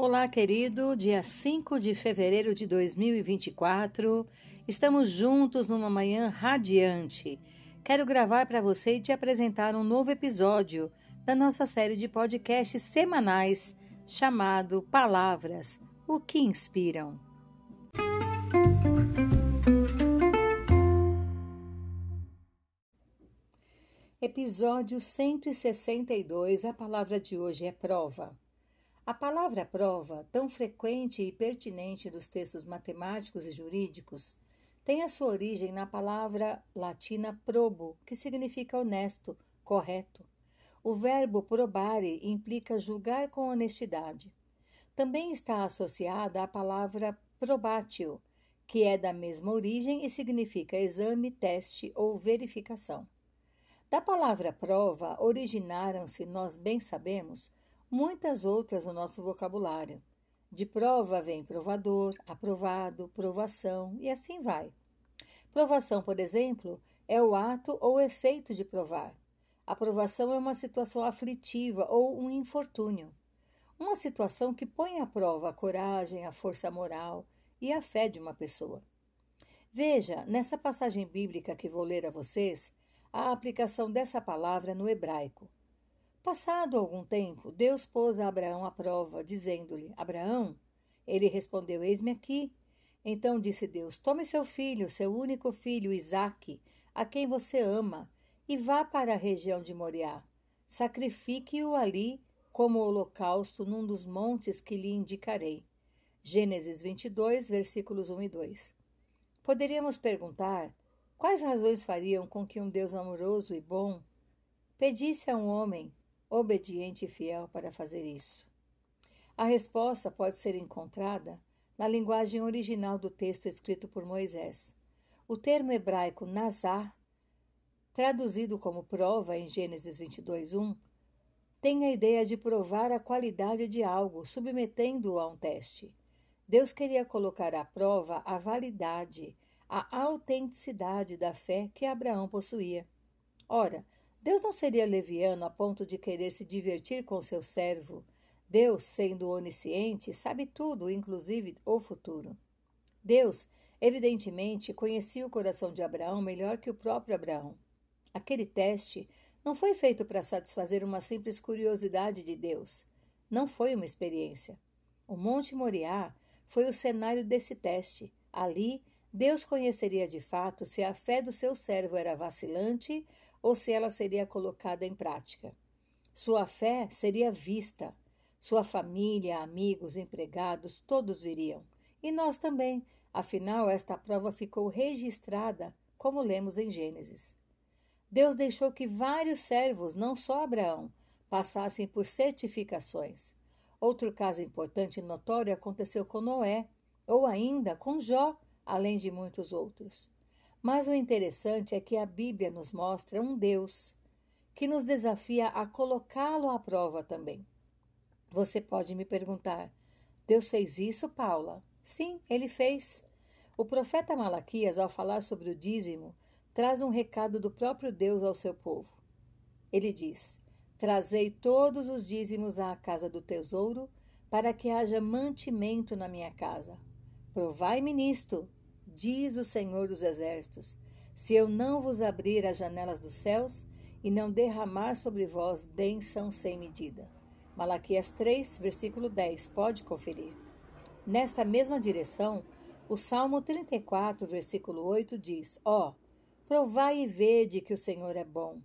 Olá, querido. Dia 5 de fevereiro de 2024. Estamos juntos numa manhã radiante. Quero gravar para você e te apresentar um novo episódio da nossa série de podcasts semanais chamado Palavras, o que inspiram. Episódio 162. A palavra de hoje é prova. A palavra prova, tão frequente e pertinente dos textos matemáticos e jurídicos, tem a sua origem na palavra latina probo, que significa honesto, correto. O verbo probare implica julgar com honestidade. Também está associada à palavra probatio, que é da mesma origem e significa exame, teste ou verificação. Da palavra prova originaram-se, nós bem sabemos, muitas outras no nosso vocabulário. De prova vem provador, aprovado, provação e assim vai. Provação, por exemplo, é o ato ou efeito de provar. Aprovação é uma situação aflitiva ou um infortúnio. Uma situação que põe à prova a coragem, a força moral e a fé de uma pessoa. Veja, nessa passagem bíblica que vou ler a vocês, a aplicação dessa palavra no hebraico. Passado algum tempo, Deus pôs a Abraão à prova, dizendo-lhe: Abraão, ele respondeu: Eis-me aqui. Então disse Deus: Tome seu filho, seu único filho, Isaque, a quem você ama, e vá para a região de Moriá. Sacrifique-o ali como holocausto num dos montes que lhe indicarei. Gênesis 22, versículos 1 e 2. Poderíamos perguntar quais razões fariam com que um Deus amoroso e bom pedisse a um homem obediente e fiel para fazer isso? A resposta pode ser encontrada na linguagem original do texto escrito por Moisés. O termo hebraico nazar, traduzido como prova em Gênesis 22:1, tem a ideia de provar a qualidade de algo, submetendo-o a um teste. Deus queria colocar à prova a validade, a autenticidade da fé que Abraão possuía. Ora, Deus não seria leviano a ponto de querer se divertir com seu servo. Deus, sendo onisciente, sabe tudo, inclusive o futuro. Deus, evidentemente, conhecia o coração de Abraão melhor que o próprio Abraão. Aquele teste não foi feito para satisfazer uma simples curiosidade de Deus. Não foi uma experiência. O Monte Moriá foi o cenário desse teste. Ali, Deus conheceria de fato se a fé do seu servo era vacilante ou se ela seria colocada em prática. Sua fé seria vista, sua família, amigos, empregados, todos viriam. E nós também, afinal, esta prova ficou registrada, como lemos em Gênesis. Deus deixou que vários servos, não só Abraão, passassem por certificações. Outro caso importante e notório aconteceu com Noé, ou ainda com Jó, além de muitos outros. Mas o interessante é que a Bíblia nos mostra um Deus que nos desafia a colocá-lo à prova também. Você pode me perguntar: Deus fez isso, Paula? Sim, ele fez. O profeta Malaquias, ao falar sobre o dízimo, traz um recado do próprio Deus ao seu povo. Ele diz: Trazei todos os dízimos à casa do tesouro, para que haja mantimento na minha casa. Provai-me nisto, diz o Senhor dos Exércitos, se eu não vos abrir as janelas dos céus e não derramar sobre vós bênção sem medida. Malaquias 3, versículo 10, pode conferir. Nesta mesma direção, o Salmo 34, versículo 8 diz: Ó, oh, provai e vede que o Senhor é bom.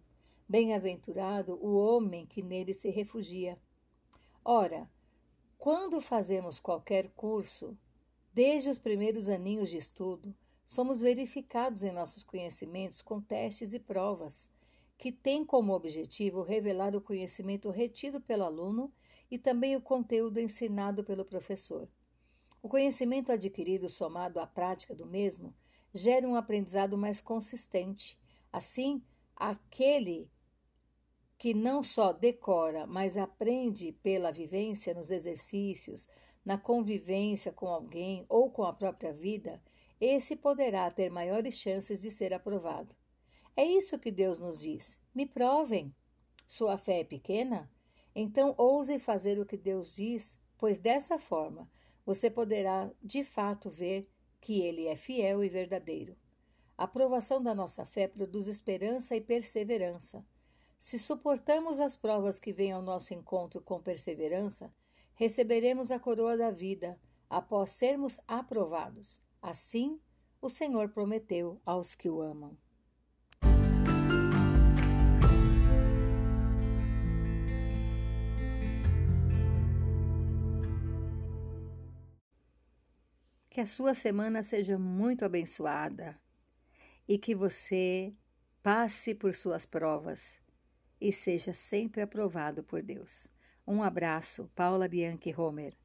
Bem-aventurado o homem que nele se refugia. Ora, quando fazemos qualquer curso, Desde os primeiros aninhos de estudo, somos verificados em nossos conhecimentos com testes e provas, que têm como objetivo revelar o conhecimento retido pelo aluno e também o conteúdo ensinado pelo professor. O conhecimento adquirido somado à prática do mesmo gera um aprendizado mais consistente. Assim, aquele que não só decora, mas aprende pela vivência nos exercícios, na convivência com alguém ou com a própria vida, esse poderá ter maiores chances de ser aprovado. É isso que Deus nos diz: me provem. Sua fé é pequena? Então ouse fazer o que Deus diz pois dessa forma você poderá de fato ver que ele é fiel e verdadeiro. A provação da nossa fé produz esperança e perseverança. Se suportamos as provas que vêm ao nosso encontro com perseverança, receberemos a coroa da vida após sermos aprovados. Assim, o Senhor prometeu aos que o amam. Que a sua semana seja muito abençoada e que você passe por suas provas e seja sempre aprovado por Deus. Um abraço, Paula Bianchi Homer.